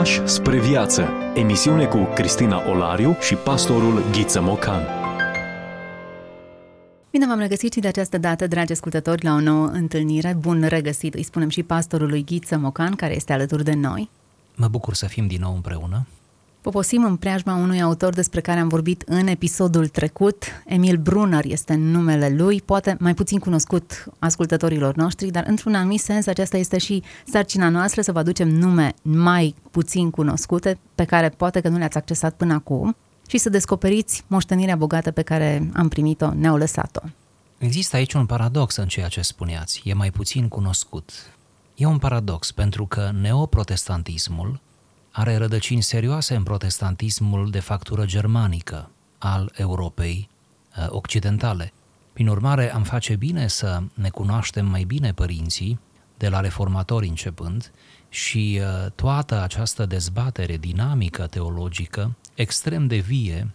Pași spre viață. Emisiune cu Cristina Olariu și pastorul Ghiță Mocan. Bine v-am regăsit și de această dată, dragi ascultători, la o nouă întâlnire. Bun regăsit, îi spunem și pastorului Ghiță Mocan, care este alături de noi. Mă bucur să fim din nou împreună. Poposim în preajma unui autor despre care am vorbit în episodul trecut. Emil Brunner este numele lui, poate mai puțin cunoscut ascultătorilor noștri, dar într-un anumit sens aceasta este și sarcina noastră să vă aducem nume mai puțin cunoscute, pe care poate că nu le-ați accesat până acum, și să descoperiți moștenirea bogată pe care am primit-o, ne-au lăsat-o. Există aici un paradox în ceea ce spuneați, e mai puțin cunoscut. E un paradox pentru că neoprotestantismul are rădăcini serioase în protestantismul de factură germanică al Europei uh, occidentale. Prin urmare, am face bine să ne cunoaștem mai bine părinții, de la reformatori începând, și uh, toată această dezbatere dinamică teologică, extrem de vie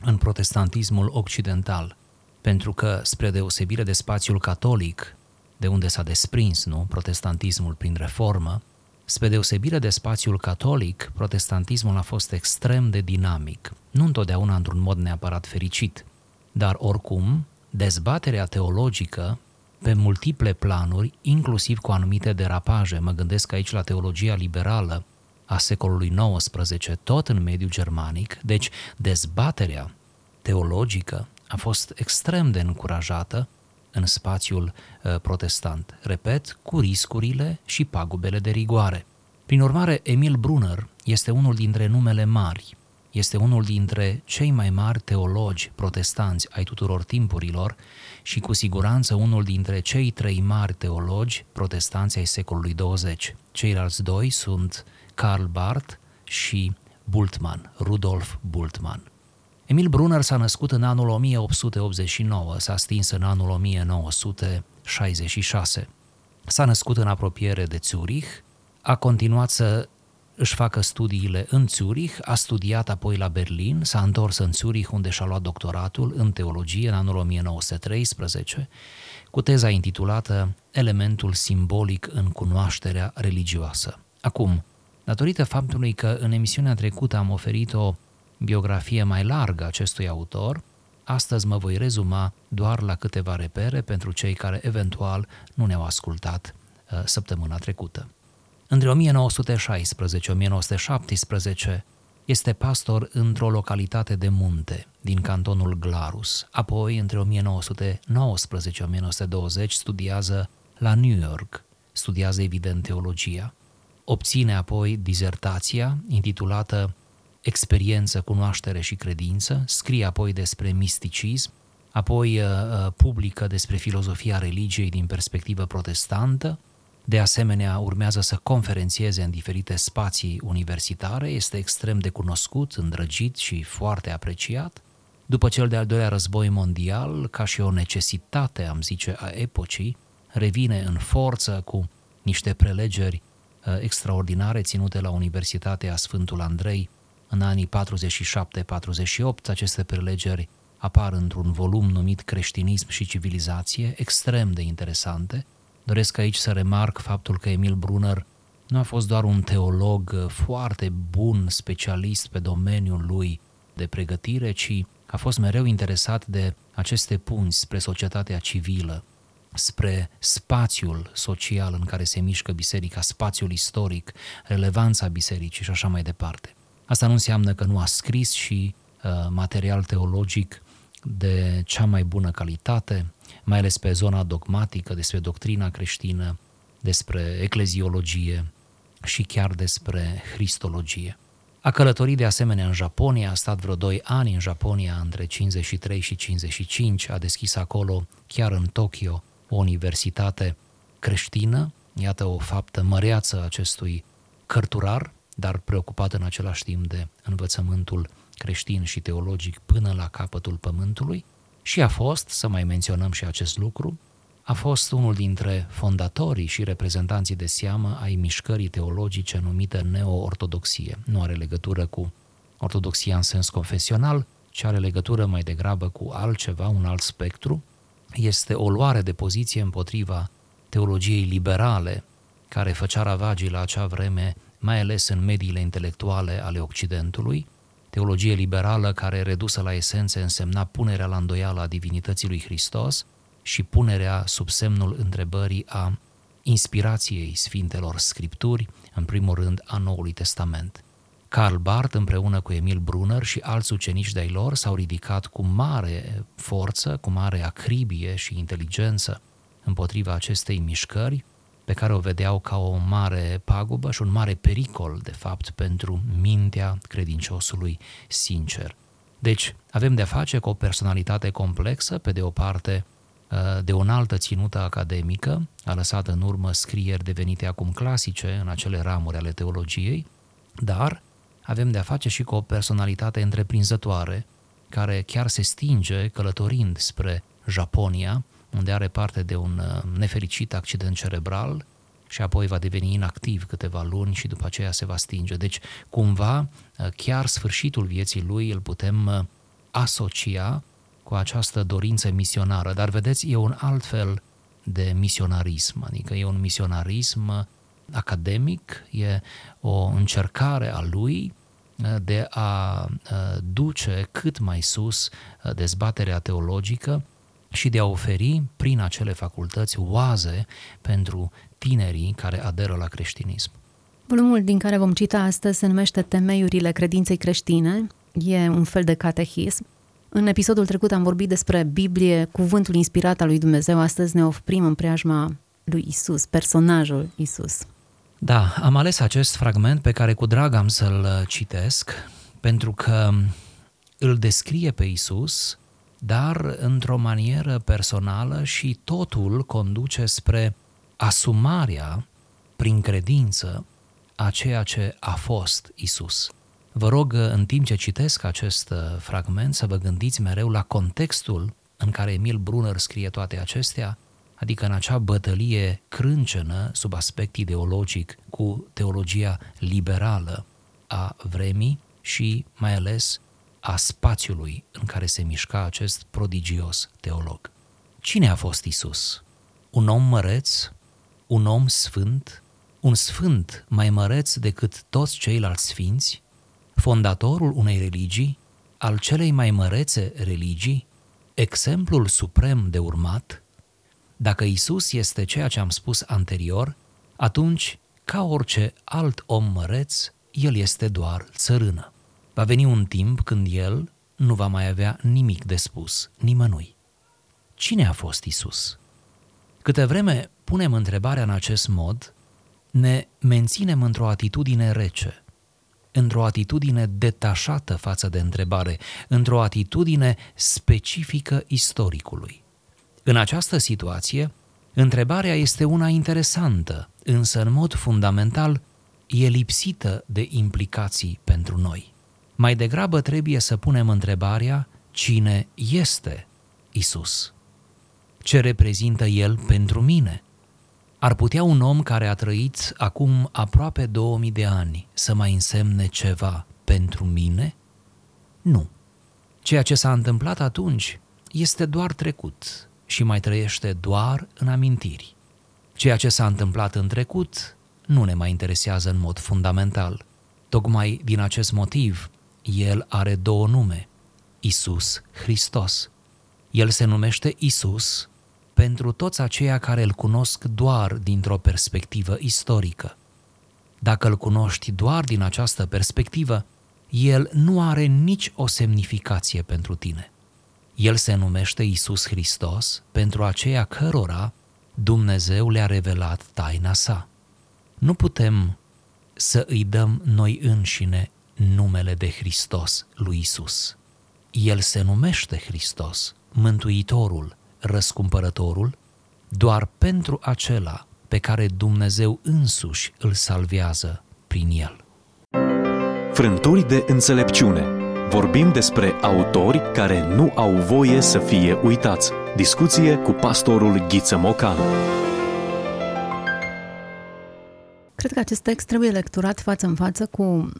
în protestantismul occidental, pentru că, spre deosebire de spațiul catolic, de unde s-a desprins nu, protestantismul prin reformă, Spre deosebire de spațiul catolic, protestantismul a fost extrem de dinamic, nu întotdeauna într-un mod neapărat fericit, dar oricum, dezbaterea teologică pe multiple planuri, inclusiv cu anumite derapaje, mă gândesc aici la teologia liberală a secolului XIX, tot în mediul germanic, deci dezbaterea teologică a fost extrem de încurajată în spațiul uh, protestant. Repet, cu riscurile și pagubele de rigoare. Prin urmare, Emil Brunner este unul dintre numele mari, este unul dintre cei mai mari teologi protestanți ai tuturor timpurilor și cu siguranță unul dintre cei trei mari teologi protestanți ai secolului 20. Ceilalți doi sunt Karl Barth și Bultmann, Rudolf Bultmann. Emil Brunner s-a născut în anul 1889, s-a stins în anul 1966. S-a născut în apropiere de Zurich, a continuat să își facă studiile în Zurich, a studiat apoi la Berlin, s-a întors în Zurich unde și-a luat doctoratul în teologie în anul 1913, cu teza intitulată Elementul simbolic în cunoașterea religioasă. Acum, datorită faptului că în emisiunea trecută am oferit o biografie mai largă acestui autor, astăzi mă voi rezuma doar la câteva repere pentru cei care eventual nu ne-au ascultat uh, săptămâna trecută. Între 1916-1917 este pastor într-o localitate de munte din cantonul Glarus. Apoi, între 1919-1920, studiază la New York, studiază evident teologia. Obține apoi dizertația intitulată experiență, cunoaștere și credință, scrie apoi despre misticism, apoi uh, uh, publică despre filozofia religiei din perspectivă protestantă, de asemenea urmează să conferențieze în diferite spații universitare, este extrem de cunoscut, îndrăgit și foarte apreciat. După cel de-al doilea război mondial, ca și o necesitate, am zice, a epocii, revine în forță cu niște prelegeri uh, extraordinare ținute la Universitatea Sfântul Andrei, în anii 47-48, aceste prelegeri apar într-un volum numit Creștinism și civilizație, extrem de interesante. Doresc aici să remarc faptul că Emil Brunner nu a fost doar un teolog foarte bun, specialist pe domeniul lui de pregătire, ci a fost mereu interesat de aceste punți spre societatea civilă, spre spațiul social în care se mișcă biserica, spațiul istoric, relevanța bisericii și așa mai departe. Asta nu înseamnă că nu a scris și uh, material teologic de cea mai bună calitate, mai ales pe zona dogmatică, despre doctrina creștină, despre ecleziologie și chiar despre cristologie. A călătorit de asemenea în Japonia, a stat vreo 2 ani în Japonia între 53 și 55, a deschis acolo, chiar în Tokyo, o universitate creștină, iată o faptă măreață acestui cărturar, dar preocupat în același timp de învățământul creștin și teologic până la capătul pământului și a fost, să mai menționăm și acest lucru, a fost unul dintre fondatorii și reprezentanții de seamă ai mișcării teologice numită neo-ortodoxie. Nu are legătură cu ortodoxia în sens confesional, ci are legătură mai degrabă cu altceva, un alt spectru. Este o luare de poziție împotriva teologiei liberale care făcea ravagii la acea vreme, mai ales în mediile intelectuale ale Occidentului, teologie liberală care, redusă la esențe, însemna punerea la îndoială a divinității lui Hristos și punerea sub semnul întrebării a inspirației Sfintelor Scripturi, în primul rând a Noului Testament. Karl Barth împreună cu Emil Brunner și alți ucenici de-ai lor s-au ridicat cu mare forță, cu mare acribie și inteligență împotriva acestei mișcări, pe care o vedeau ca o mare pagubă și un mare pericol, de fapt, pentru mintea credinciosului sincer. Deci, avem de-a face cu o personalitate complexă, pe de o parte, uh, de o înaltă ținută academică, a lăsat în urmă scrieri devenite acum clasice în acele ramuri ale teologiei, dar avem de-a face și cu o personalitate întreprinzătoare, care chiar se stinge călătorind spre Japonia, unde are parte de un uh, nefericit accident cerebral și apoi va deveni inactiv câteva luni și după aceea se va stinge. Deci, cumva, uh, chiar sfârșitul vieții lui îl putem uh, asocia cu această dorință misionară. Dar vedeți, e un alt fel de misionarism, adică e un misionarism academic, e o încercare a lui de a duce cât mai sus dezbaterea teologică și de a oferi prin acele facultăți oaze pentru tinerii care aderă la creștinism. Volumul din care vom cita astăzi se numește Temeiurile credinței creștine. E un fel de catehism. În episodul trecut am vorbit despre Biblie, cuvântul inspirat al lui Dumnezeu. Astăzi ne oprim în preajma lui Isus, personajul Isus. Da, am ales acest fragment pe care cu drag am să-l citesc, pentru că îl descrie pe Isus dar într-o manieră personală și totul conduce spre asumarea prin credință a ceea ce a fost Isus. Vă rog, în timp ce citesc acest fragment, să vă gândiți mereu la contextul în care Emil Brunner scrie toate acestea, adică în acea bătălie crâncenă sub aspect ideologic cu teologia liberală a vremii și mai ales a spațiului în care se mișca acest prodigios teolog. Cine a fost Isus? Un om măreț? Un om sfânt? Un sfânt mai măreț decât toți ceilalți sfinți? Fondatorul unei religii? Al celei mai mărețe religii? Exemplul suprem de urmat? Dacă Isus este ceea ce am spus anterior, atunci, ca orice alt om măreț, el este doar țărână. Va veni un timp când el nu va mai avea nimic de spus nimănui. Cine a fost Isus? Câte vreme punem întrebarea în acest mod, ne menținem într-o atitudine rece, într-o atitudine detașată față de întrebare, într-o atitudine specifică istoricului. În această situație, întrebarea este una interesantă, însă în mod fundamental e lipsită de implicații pentru noi. Mai degrabă trebuie să punem întrebarea cine este Isus? Ce reprezintă El pentru mine? Ar putea un om care a trăit acum aproape 2000 de ani să mai însemne ceva pentru mine? Nu. Ceea ce s-a întâmplat atunci este doar trecut și mai trăiește doar în amintiri. Ceea ce s-a întâmplat în trecut nu ne mai interesează în mod fundamental. Tocmai din acest motiv, el are două nume, Isus Hristos. El se numește Isus pentru toți aceia care îl cunosc doar dintr-o perspectivă istorică. Dacă îl cunoști doar din această perspectivă, el nu are nici o semnificație pentru tine. El se numește Isus Hristos pentru aceia cărora Dumnezeu le-a revelat taina sa. Nu putem să îi dăm noi înșine numele de Hristos lui Isus. El se numește Hristos, Mântuitorul, Răscumpărătorul, doar pentru acela pe care Dumnezeu însuși îl salvează prin el. Frânturi de înțelepciune. Vorbim despre autori care nu au voie să fie uitați. Discuție cu pastorul Ghiță Mocan. Cred că acest text trebuie lecturat față în față cu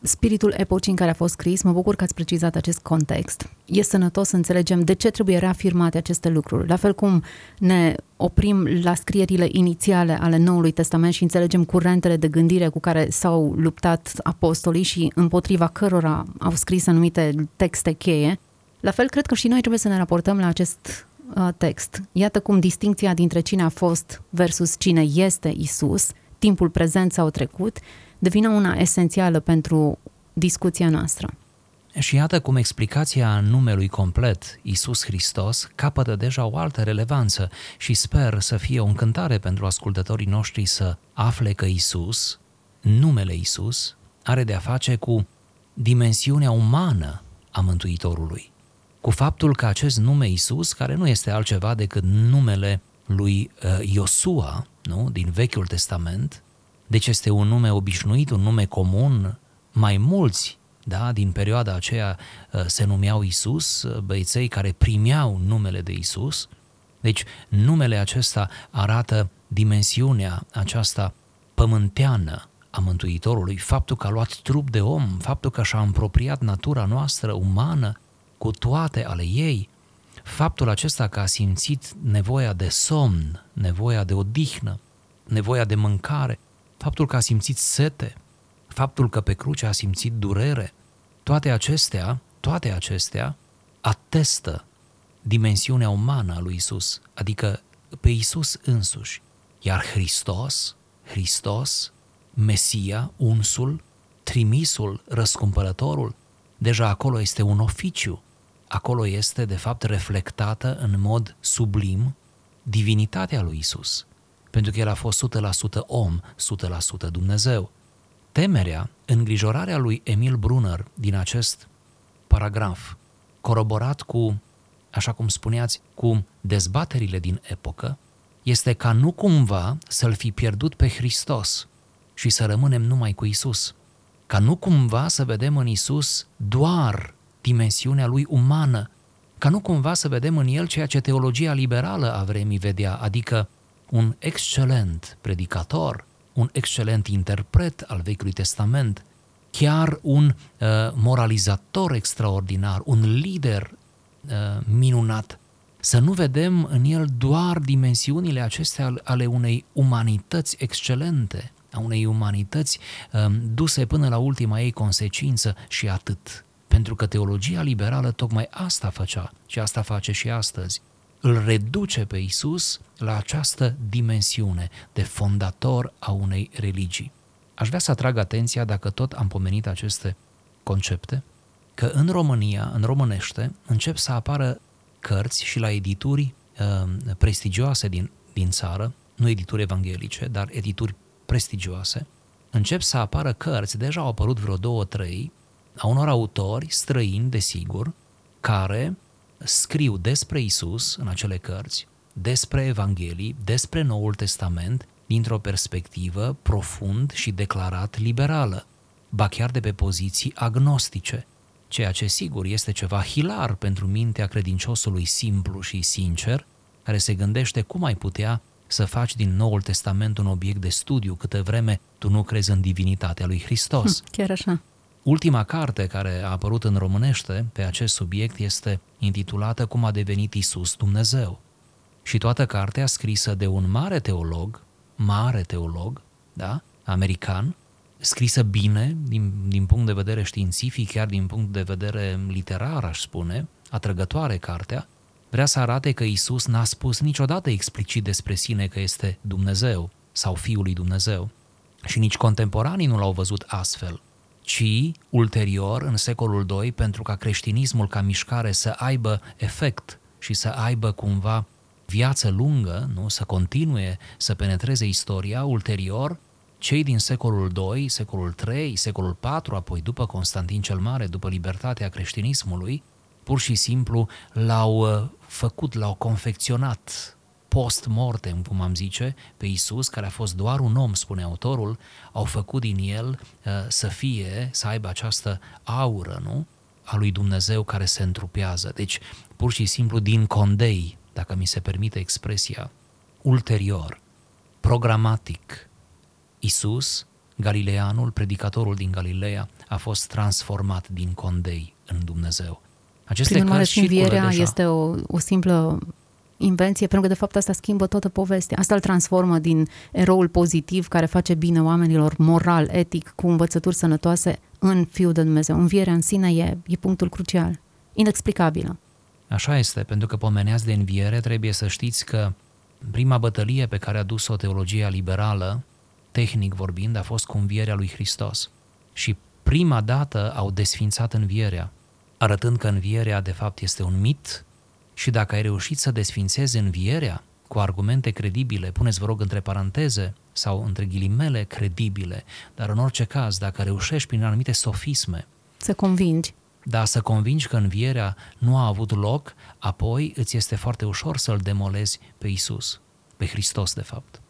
spiritul epocii în care a fost scris, mă bucur că ați precizat acest context. E sănătos să înțelegem de ce trebuie reafirmate aceste lucruri. La fel cum ne oprim la scrierile inițiale ale Noului Testament și înțelegem curentele de gândire cu care s-au luptat apostolii și împotriva cărora au scris anumite texte cheie, la fel cred că și noi trebuie să ne raportăm la acest uh, text. Iată cum distinția dintre cine a fost versus cine este Isus, timpul prezent sau trecut, devine una esențială pentru discuția noastră. Și iată cum explicația numelui complet, Isus Hristos, capătă deja o altă relevanță și sper să fie o încântare pentru ascultătorii noștri să afle că Isus, numele Isus, are de a face cu dimensiunea umană a Mântuitorului, cu faptul că acest nume Isus, care nu este altceva decât numele lui uh, Iosua, nu, din Vechiul Testament, deci este un nume obișnuit, un nume comun, mai mulți da, din perioada aceea uh, se numeau Isus, uh, băieței care primeau numele de Isus. Deci numele acesta arată dimensiunea aceasta pământeană a Mântuitorului, faptul că a luat trup de om, faptul că și-a împropriat natura noastră umană cu toate ale ei, faptul acesta că a simțit nevoia de somn, nevoia de odihnă, nevoia de mâncare, faptul că a simțit sete, faptul că pe cruce a simțit durere, toate acestea, toate acestea atestă dimensiunea umană a lui Isus, adică pe Isus însuși. Iar Hristos, Hristos, Mesia, unsul, trimisul, răscumpărătorul, deja acolo este un oficiu, acolo este de fapt reflectată în mod sublim divinitatea lui Isus pentru că el a fost 100% om, 100% Dumnezeu. Temerea, îngrijorarea lui Emil Brunner din acest paragraf, coroborat cu, așa cum spuneați, cu dezbaterile din epocă, este ca nu cumva să-L fi pierdut pe Hristos și să rămânem numai cu Isus. Ca nu cumva să vedem în Isus doar dimensiunea lui umană, ca nu cumva să vedem în el ceea ce teologia liberală a vremii vedea, adică un excelent predicator, un excelent interpret al Vechiului Testament, chiar un uh, moralizator extraordinar, un lider uh, minunat. Să nu vedem în el doar dimensiunile acestea ale unei umanități excelente, a unei umanități uh, duse până la ultima ei consecință și atât. Pentru că teologia liberală tocmai asta făcea și asta face și astăzi îl reduce pe Isus la această dimensiune de fondator a unei religii. Aș vrea să atrag atenția, dacă tot am pomenit aceste concepte, că în România, în românește, încep să apară cărți și la edituri uh, prestigioase din, din țară, nu edituri evanghelice, dar edituri prestigioase, încep să apară cărți, deja au apărut vreo două, trei, a unor autori străini, desigur, care scriu despre Isus în acele cărți, despre Evanghelii, despre Noul Testament, dintr-o perspectivă profund și declarat liberală, ba chiar de pe poziții agnostice, ceea ce sigur este ceva hilar pentru mintea credinciosului simplu și sincer, care se gândește cum ai putea să faci din Noul Testament un obiect de studiu câtă vreme tu nu crezi în divinitatea lui Hristos. Hm, chiar așa. Ultima carte care a apărut în românește pe acest subiect este intitulată Cum a devenit Isus Dumnezeu. Și toată cartea scrisă de un mare teolog, mare teolog, da, american, scrisă bine din, din punct de vedere științific, chiar din punct de vedere literar, aș spune, atrăgătoare cartea, vrea să arate că Isus n-a spus niciodată explicit despre sine că este Dumnezeu sau Fiul lui Dumnezeu. Și nici contemporanii nu l-au văzut astfel ci ulterior, în secolul II, pentru ca creștinismul ca mișcare să aibă efect și să aibă cumva viață lungă, nu? să continue să penetreze istoria, ulterior, cei din secolul II, secolul III, secolul IV, apoi după Constantin cel Mare, după libertatea creștinismului, pur și simplu l-au uh, făcut, l-au confecționat post-mortem, cum am zice, pe Isus, care a fost doar un om, spune autorul, au făcut din el uh, să fie, să aibă această aură, nu? A lui Dumnezeu care se întrupează. Deci, pur și simplu, din condei, dacă mi se permite expresia, ulterior, programatic, Isus Galileanul, predicatorul din Galileea, a fost transformat din condei în Dumnezeu. Aceste Prin urmare, și învierea deja. este o, o simplă invenție, pentru că de fapt asta schimbă toată povestea. Asta îl transformă din eroul pozitiv care face bine oamenilor moral, etic, cu învățături sănătoase, în Fiul de Dumnezeu. Învierea în sine e, e punctul crucial, inexplicabilă. Așa este, pentru că pomeneați de înviere, trebuie să știți că prima bătălie pe care a dus-o teologia liberală, tehnic vorbind, a fost cu învierea lui Hristos. Și prima dată au desfințat învierea, arătând că învierea de fapt este un mit și dacă ai reușit să desfințezi învierea cu argumente credibile, puneți vă rog între paranteze sau între ghilimele credibile, dar în orice caz, dacă reușești prin anumite sofisme să convingi da, să convingi că învierea nu a avut loc, apoi îți este foarte ușor să-l demolezi pe Isus, pe Hristos, de fapt.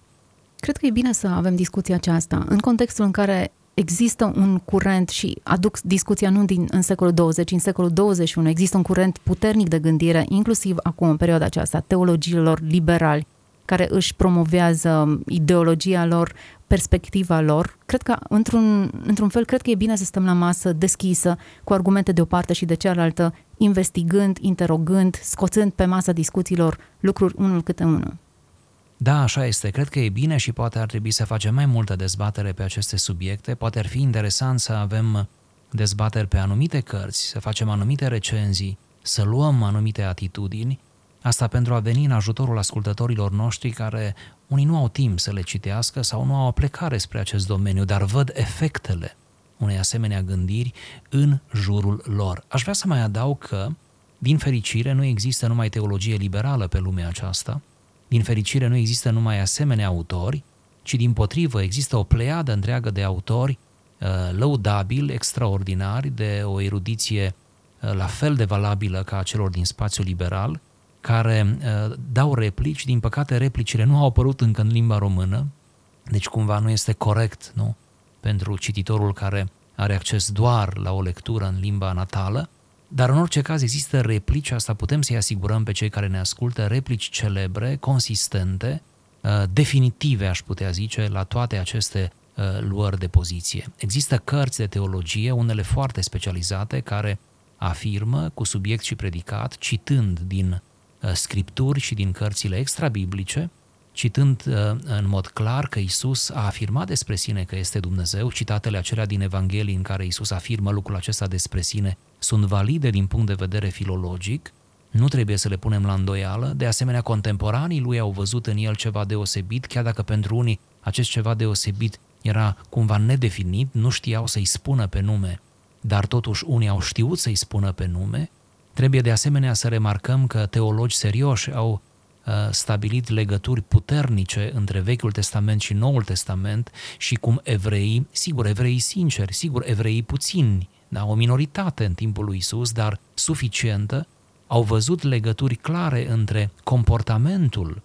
Cred că e bine să avem discuția aceasta în contextul în care există un curent și aduc discuția nu din, în secolul 20, în secolul 21, există un curent puternic de gândire, inclusiv acum, în perioada aceasta, teologiilor liberali, care își promovează ideologia lor, perspectiva lor. Cred că, într-un, într-un fel, cred că e bine să stăm la masă deschisă, cu argumente de o parte și de cealaltă, investigând, interogând, scoțând pe masa discuțiilor lucruri unul câte unul. Da, așa este. Cred că e bine și poate ar trebui să facem mai multă dezbatere pe aceste subiecte. Poate ar fi interesant să avem dezbateri pe anumite cărți, să facem anumite recenzii, să luăm anumite atitudini Asta pentru a veni în ajutorul ascultătorilor noștri care unii nu au timp să le citească sau nu au o plecare spre acest domeniu, dar văd efectele unei asemenea gândiri în jurul lor. Aș vrea să mai adaug că, din fericire, nu există numai teologie liberală pe lumea aceasta, din fericire nu există numai asemenea autori, ci din potrivă există o pleiadă întreagă de autori uh, lăudabili, extraordinari, de o erudiție uh, la fel de valabilă ca a celor din spațiul liberal, care uh, dau replici, din păcate replicile nu au apărut încă în limba română, deci cumva nu este corect nu? pentru cititorul care are acces doar la o lectură în limba natală, dar în orice caz există replici, asta putem să-i asigurăm pe cei care ne ascultă, replici celebre, consistente, uh, definitive, aș putea zice, la toate aceste uh, luări de poziție. Există cărți de teologie, unele foarte specializate, care afirmă cu subiect și predicat, citând din Uh, scripturi și din cărțile extrabiblice, citând uh, în mod clar că Isus a afirmat despre sine că este Dumnezeu, citatele acelea din Evanghelii în care Isus afirmă lucrul acesta despre sine sunt valide din punct de vedere filologic, nu trebuie să le punem la îndoială, de asemenea contemporanii lui au văzut în el ceva deosebit, chiar dacă pentru unii acest ceva deosebit era cumva nedefinit, nu știau să-i spună pe nume, dar totuși unii au știut să-i spună pe nume. Trebuie de asemenea să remarcăm că teologi serioși au uh, stabilit legături puternice între Vechiul Testament și Noul Testament și cum evreii, sigur, evreii sinceri, sigur, evreii puțini, da, o minoritate în timpul lui Isus, dar suficientă, au văzut legături clare între comportamentul,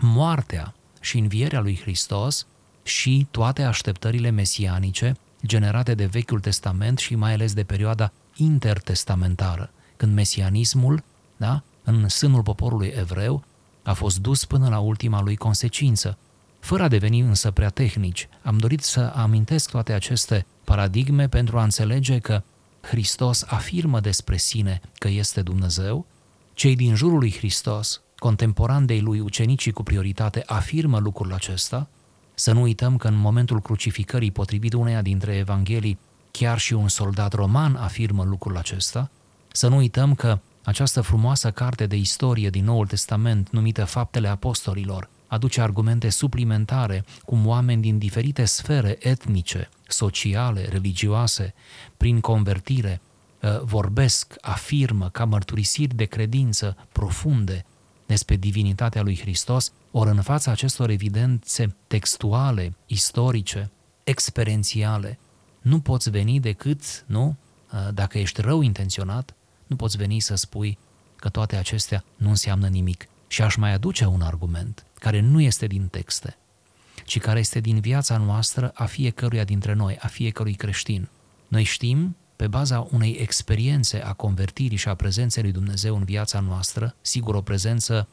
moartea și învierea lui Hristos și toate așteptările mesianice generate de Vechiul Testament și mai ales de perioada intertestamentară când mesianismul, da, în sânul poporului evreu, a fost dus până la ultima lui consecință. Fără a deveni însă prea tehnici, am dorit să amintesc toate aceste paradigme pentru a înțelege că Hristos afirmă despre sine că este Dumnezeu, cei din jurul lui Hristos, contemporan de lui ucenicii cu prioritate, afirmă lucrul acesta, să nu uităm că în momentul crucificării, potrivit uneia dintre evanghelii, chiar și un soldat roman afirmă lucrul acesta, să nu uităm că această frumoasă carte de istorie din Noul Testament, numită Faptele Apostolilor, aduce argumente suplimentare cum oameni din diferite sfere etnice, sociale, religioase, prin convertire, uh, vorbesc, afirmă ca mărturisiri de credință profunde despre divinitatea lui Hristos, ori în fața acestor evidențe textuale, istorice, experiențiale, nu poți veni decât, nu, uh, dacă ești rău intenționat, nu poți veni să spui că toate acestea nu înseamnă nimic. Și aș mai aduce un argument care nu este din texte, ci care este din viața noastră a fiecăruia dintre noi, a fiecărui creștin. Noi știm, pe baza unei experiențe a convertirii și a prezenței lui Dumnezeu în viața noastră, sigur o prezență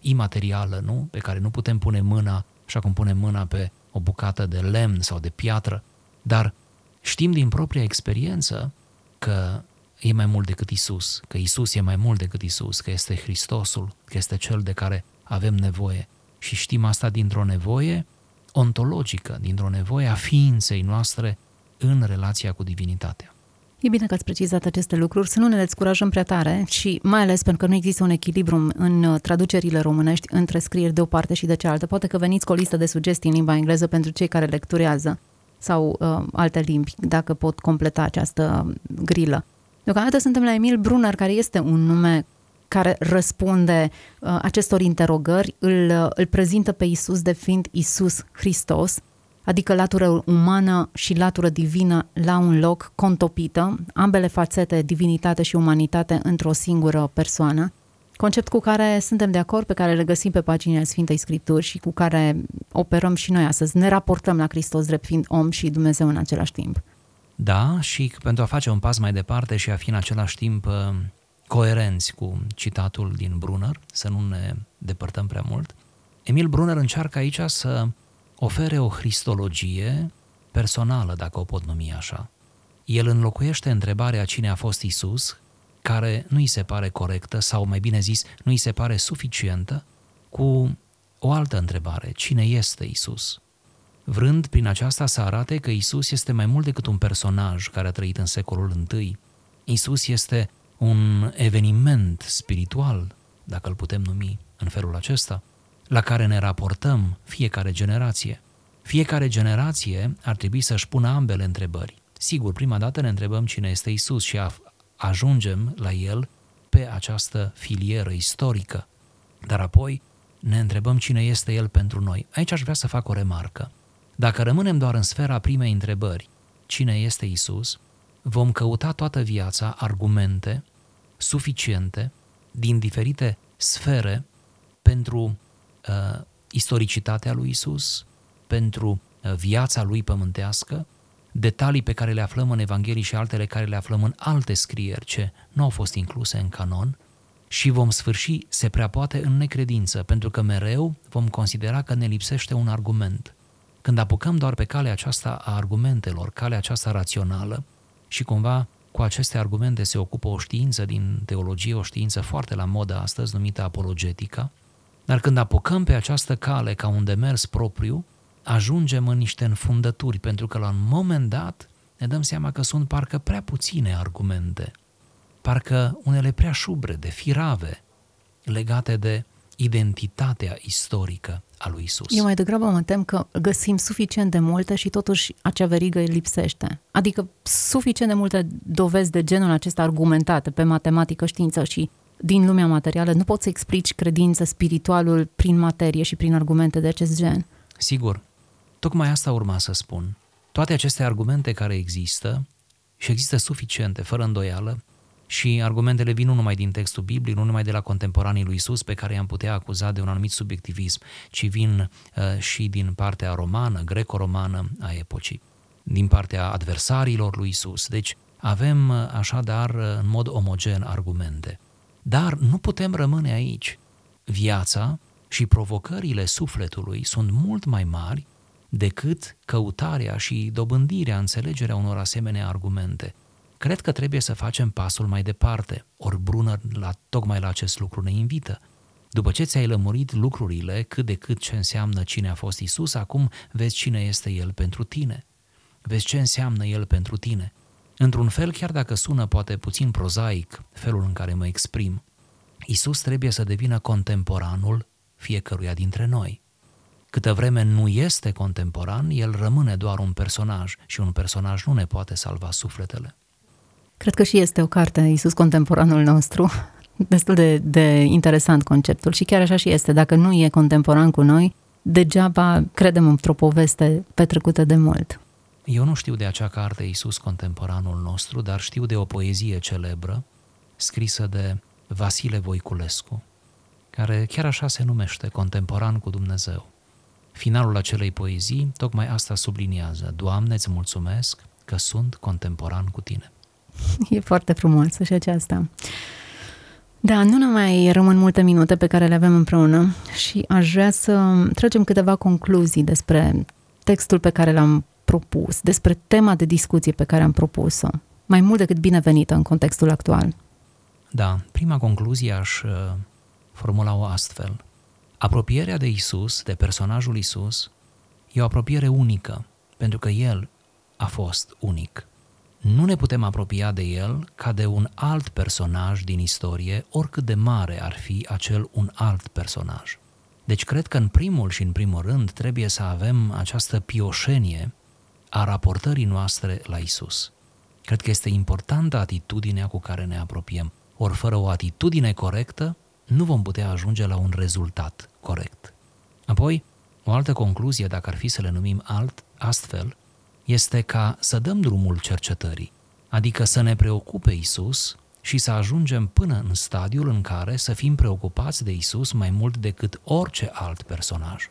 imaterială, nu? Pe care nu putem pune mâna, așa cum punem mâna pe o bucată de lemn sau de piatră, Dar știm din propria experiență că e mai mult decât Isus, că Isus e mai mult decât Isus, că este Hristosul, că este cel de care avem nevoie. Și știm asta dintr-o nevoie ontologică, dintr-o nevoie a ființei noastre în relația cu divinitatea. E bine că ați precizat aceste lucruri, să nu ne descurajăm prea tare și mai ales pentru că nu există un echilibru în uh, traducerile românești între scrieri de o parte și de cealaltă. Poate că veniți cu o listă de sugestii în limba engleză pentru cei care lecturează sau uh, alte limbi, dacă pot completa această grilă. Deocamdată suntem la Emil Brunner, care este un nume care răspunde uh, acestor interogări, îl, uh, îl prezintă pe Isus de fiind Isus Hristos, adică latură umană și latură divină la un loc contopită, ambele fațete, divinitate și umanitate, într-o singură persoană. Concept cu care suntem de acord, pe care le găsim pe paginile Sfintei Scripturi și cu care operăm și noi astăzi. Ne raportăm la Hristos drept fiind om și Dumnezeu în același timp. Da, și pentru a face un pas mai departe și a fi în același timp uh, coerenți cu citatul din Brunner, să nu ne depărtăm prea mult, Emil Brunner încearcă aici să ofere o cristologie personală, dacă o pot numi așa. El înlocuiește întrebarea cine a fost Isus, care nu îi se pare corectă sau mai bine zis, nu îi se pare suficientă, cu o altă întrebare, cine este Isus? Vrând prin aceasta să arate că Isus este mai mult decât un personaj care a trăit în secolul I. Isus este un eveniment spiritual, dacă îl putem numi în felul acesta, la care ne raportăm fiecare generație. Fiecare generație ar trebui să-și pună ambele întrebări. Sigur, prima dată ne întrebăm cine este Isus și ajungem la el pe această filieră istorică. Dar apoi ne întrebăm cine este el pentru noi. Aici aș vrea să fac o remarcă. Dacă rămânem doar în sfera primei întrebări, cine este Isus, vom căuta toată viața argumente suficiente din diferite sfere pentru uh, istoricitatea lui Isus, pentru uh, viața lui pământească, detalii pe care le aflăm în Evanghelii și altele care le aflăm în alte scrieri ce nu au fost incluse în canon, și vom sfârși, se prea poate, în necredință, pentru că mereu vom considera că ne lipsește un argument. Când apucăm doar pe calea aceasta a argumentelor, calea aceasta rațională, și cumva cu aceste argumente se ocupă o știință din teologie, o știință foarte la modă astăzi, numită apologetica, dar când apucăm pe această cale ca un demers propriu, ajungem în niște înfundături, pentru că la un moment dat ne dăm seama că sunt parcă prea puține argumente, parcă unele prea șubrede, firave, legate de identitatea istorică a lui Isus. Eu mai degrabă mă tem că găsim suficient de multe și totuși acea verigă lipsește. Adică suficient de multe dovezi de genul acesta argumentate pe matematică, știință și din lumea materială, nu poți să explici credință, spiritualul prin materie și prin argumente de acest gen. Sigur. Tocmai asta urma să spun. Toate aceste argumente care există, și există suficiente, fără îndoială, și argumentele vin nu numai din textul biblic, nu numai de la contemporanii lui Isus, pe care i-am putea acuza de un anumit subiectivism, ci vin uh, și din partea romană, greco-romană a epocii, din partea adversarilor lui Isus. Deci avem uh, așadar uh, în mod omogen argumente. Dar nu putem rămâne aici. Viața și provocările sufletului sunt mult mai mari decât căutarea și dobândirea, înțelegerea unor asemenea argumente. Cred că trebuie să facem pasul mai departe, ori Brunner la, tocmai la acest lucru ne invită. După ce ți-ai lămurit lucrurile, cât de cât ce înseamnă cine a fost Isus, acum vezi cine este El pentru tine. Vezi ce înseamnă El pentru tine. Într-un fel, chiar dacă sună poate puțin prozaic felul în care mă exprim, Isus trebuie să devină contemporanul fiecăruia dintre noi. Câtă vreme nu este contemporan, el rămâne doar un personaj și un personaj nu ne poate salva sufletele. Cred că și este o carte, Isus contemporanul nostru, destul de, de interesant conceptul și chiar așa și este. Dacă nu e contemporan cu noi, degeaba credem într-o poveste petrecută de mult. Eu nu știu de acea carte Isus contemporanul nostru, dar știu de o poezie celebră scrisă de Vasile Voiculescu, care chiar așa se numește, Contemporan cu Dumnezeu. Finalul acelei poezii tocmai asta subliniază. Doamne, îți mulțumesc că sunt contemporan cu tine. E foarte frumos și aceasta. Da, nu ne mai rămân multe minute pe care le avem împreună și aș vrea să tragem câteva concluzii despre textul pe care l-am propus, despre tema de discuție pe care am propus-o, mai mult decât binevenită în contextul actual. Da, prima concluzie aș uh, formula-o astfel. Apropierea de Isus, de personajul Isus, e o apropiere unică, pentru că El a fost unic. Nu ne putem apropia de El ca de un alt personaj din istorie, oricât de mare ar fi acel un alt personaj. Deci cred că în primul și în primul rând trebuie să avem această pioșenie a raportării noastre la Isus. Cred că este importantă atitudinea cu care ne apropiem. Ori fără o atitudine corectă, nu vom putea ajunge la un rezultat corect. Apoi, o altă concluzie, dacă ar fi să le numim alt, astfel, este ca să dăm drumul cercetării, adică să ne preocupe Isus și să ajungem până în stadiul în care să fim preocupați de Isus mai mult decât orice alt personaj.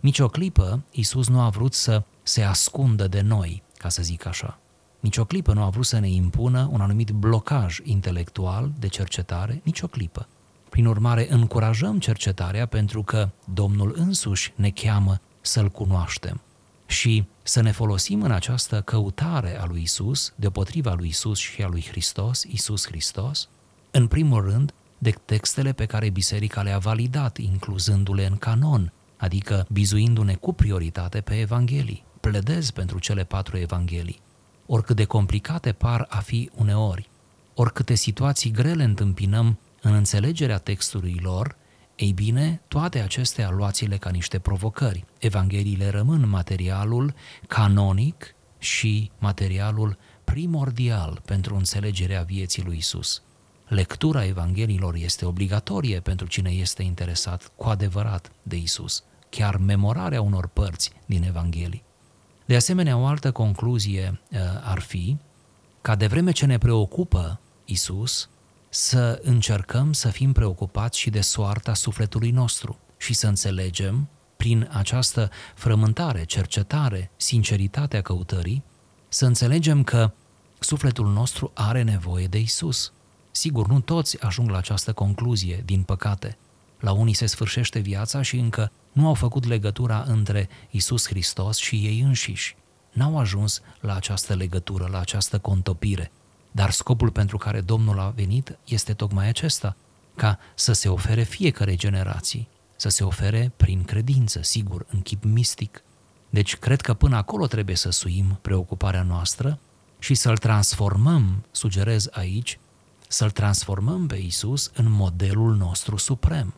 Nici o clipă Isus nu a vrut să se ascundă de noi, ca să zic așa. Nici o clipă nu a vrut să ne impună un anumit blocaj intelectual de cercetare, nici o clipă. Prin urmare, încurajăm cercetarea pentru că Domnul însuși ne cheamă să-L cunoaștem și să ne folosim în această căutare a lui Isus, deopotriva lui Isus și a lui Hristos, Isus Hristos, în primul rând, de textele pe care biserica le-a validat, incluzându-le în canon, adică bizuindu-ne cu prioritate pe Evanghelii. Pledez pentru cele patru Evanghelii. Oricât de complicate par a fi uneori, oricâte situații grele întâmpinăm în înțelegerea textului lor, ei bine, toate acestea luați-le ca niște provocări. Evangheliile rămân materialul canonic și materialul primordial pentru înțelegerea vieții lui Isus. Lectura Evanghelilor este obligatorie pentru cine este interesat cu adevărat de Isus, chiar memorarea unor părți din Evanghelii. De asemenea, o altă concluzie uh, ar fi ca de vreme ce ne preocupă Isus, să încercăm să fim preocupați și de soarta sufletului nostru și să înțelegem, prin această frământare, cercetare, sinceritatea căutării, să înțelegem că sufletul nostru are nevoie de Isus. Sigur, nu toți ajung la această concluzie, din păcate. La unii se sfârșește viața și încă nu au făcut legătura între Isus Hristos și ei înșiși. N-au ajuns la această legătură, la această contopire. Dar scopul pentru care Domnul a venit este tocmai acesta, ca să se ofere fiecare generații, să se ofere prin credință, sigur, în chip mistic. Deci cred că până acolo trebuie să suim preocuparea noastră și să-l transformăm, sugerez aici, să-l transformăm pe Isus în modelul nostru suprem.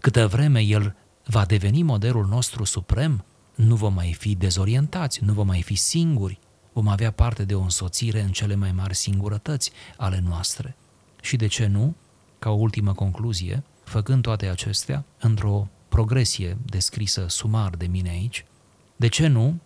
Câtă vreme el va deveni modelul nostru suprem, nu vom mai fi dezorientați, nu vom mai fi singuri, vom avea parte de o însoțire în cele mai mari singurătăți ale noastre. Și de ce nu, ca o ultimă concluzie, făcând toate acestea într-o progresie descrisă sumar de mine aici, de ce nu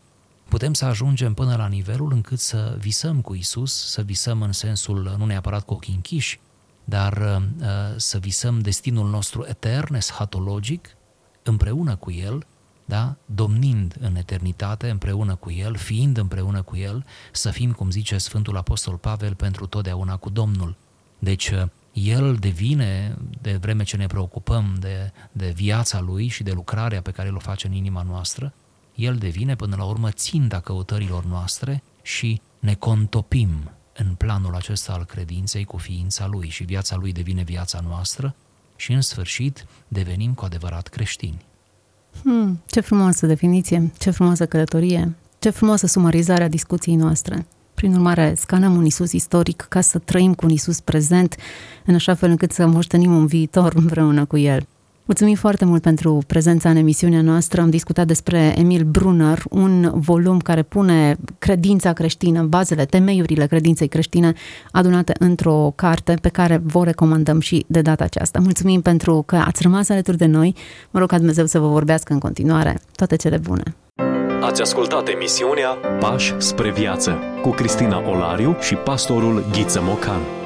putem să ajungem până la nivelul încât să visăm cu Isus, să visăm în sensul nu neapărat cu ochii închiși, dar uh, să visăm destinul nostru etern, eschatologic, împreună cu El da? domnind în eternitate împreună cu El, fiind împreună cu El, să fim, cum zice Sfântul Apostol Pavel, pentru totdeauna cu Domnul. Deci, El devine, de vreme ce ne preocupăm de, de viața Lui și de lucrarea pe care El o face în inima noastră, El devine până la urmă ținta căutărilor noastre și ne contopim în planul acesta al credinței cu ființa Lui și viața Lui devine viața noastră și în sfârșit devenim cu adevărat creștini. Hmm, ce frumoasă definiție, ce frumoasă călătorie, ce frumoasă sumarizare a discuției noastre. Prin urmare, scanăm un Isus istoric ca să trăim cu un Isus prezent, în așa fel încât să moștenim un viitor împreună cu El. Mulțumim foarte mult pentru prezența în emisiunea noastră. Am discutat despre Emil Brunner, un volum care pune credința creștină, bazele, temeiurile credinței creștine adunate într-o carte pe care vă recomandăm și de data aceasta. Mulțumim pentru că ați rămas alături de noi. Mă rog ca Dumnezeu să vă vorbească în continuare. Toate cele bune! Ați ascultat emisiunea Pași spre viață cu Cristina Olariu și pastorul Ghiță Mocan.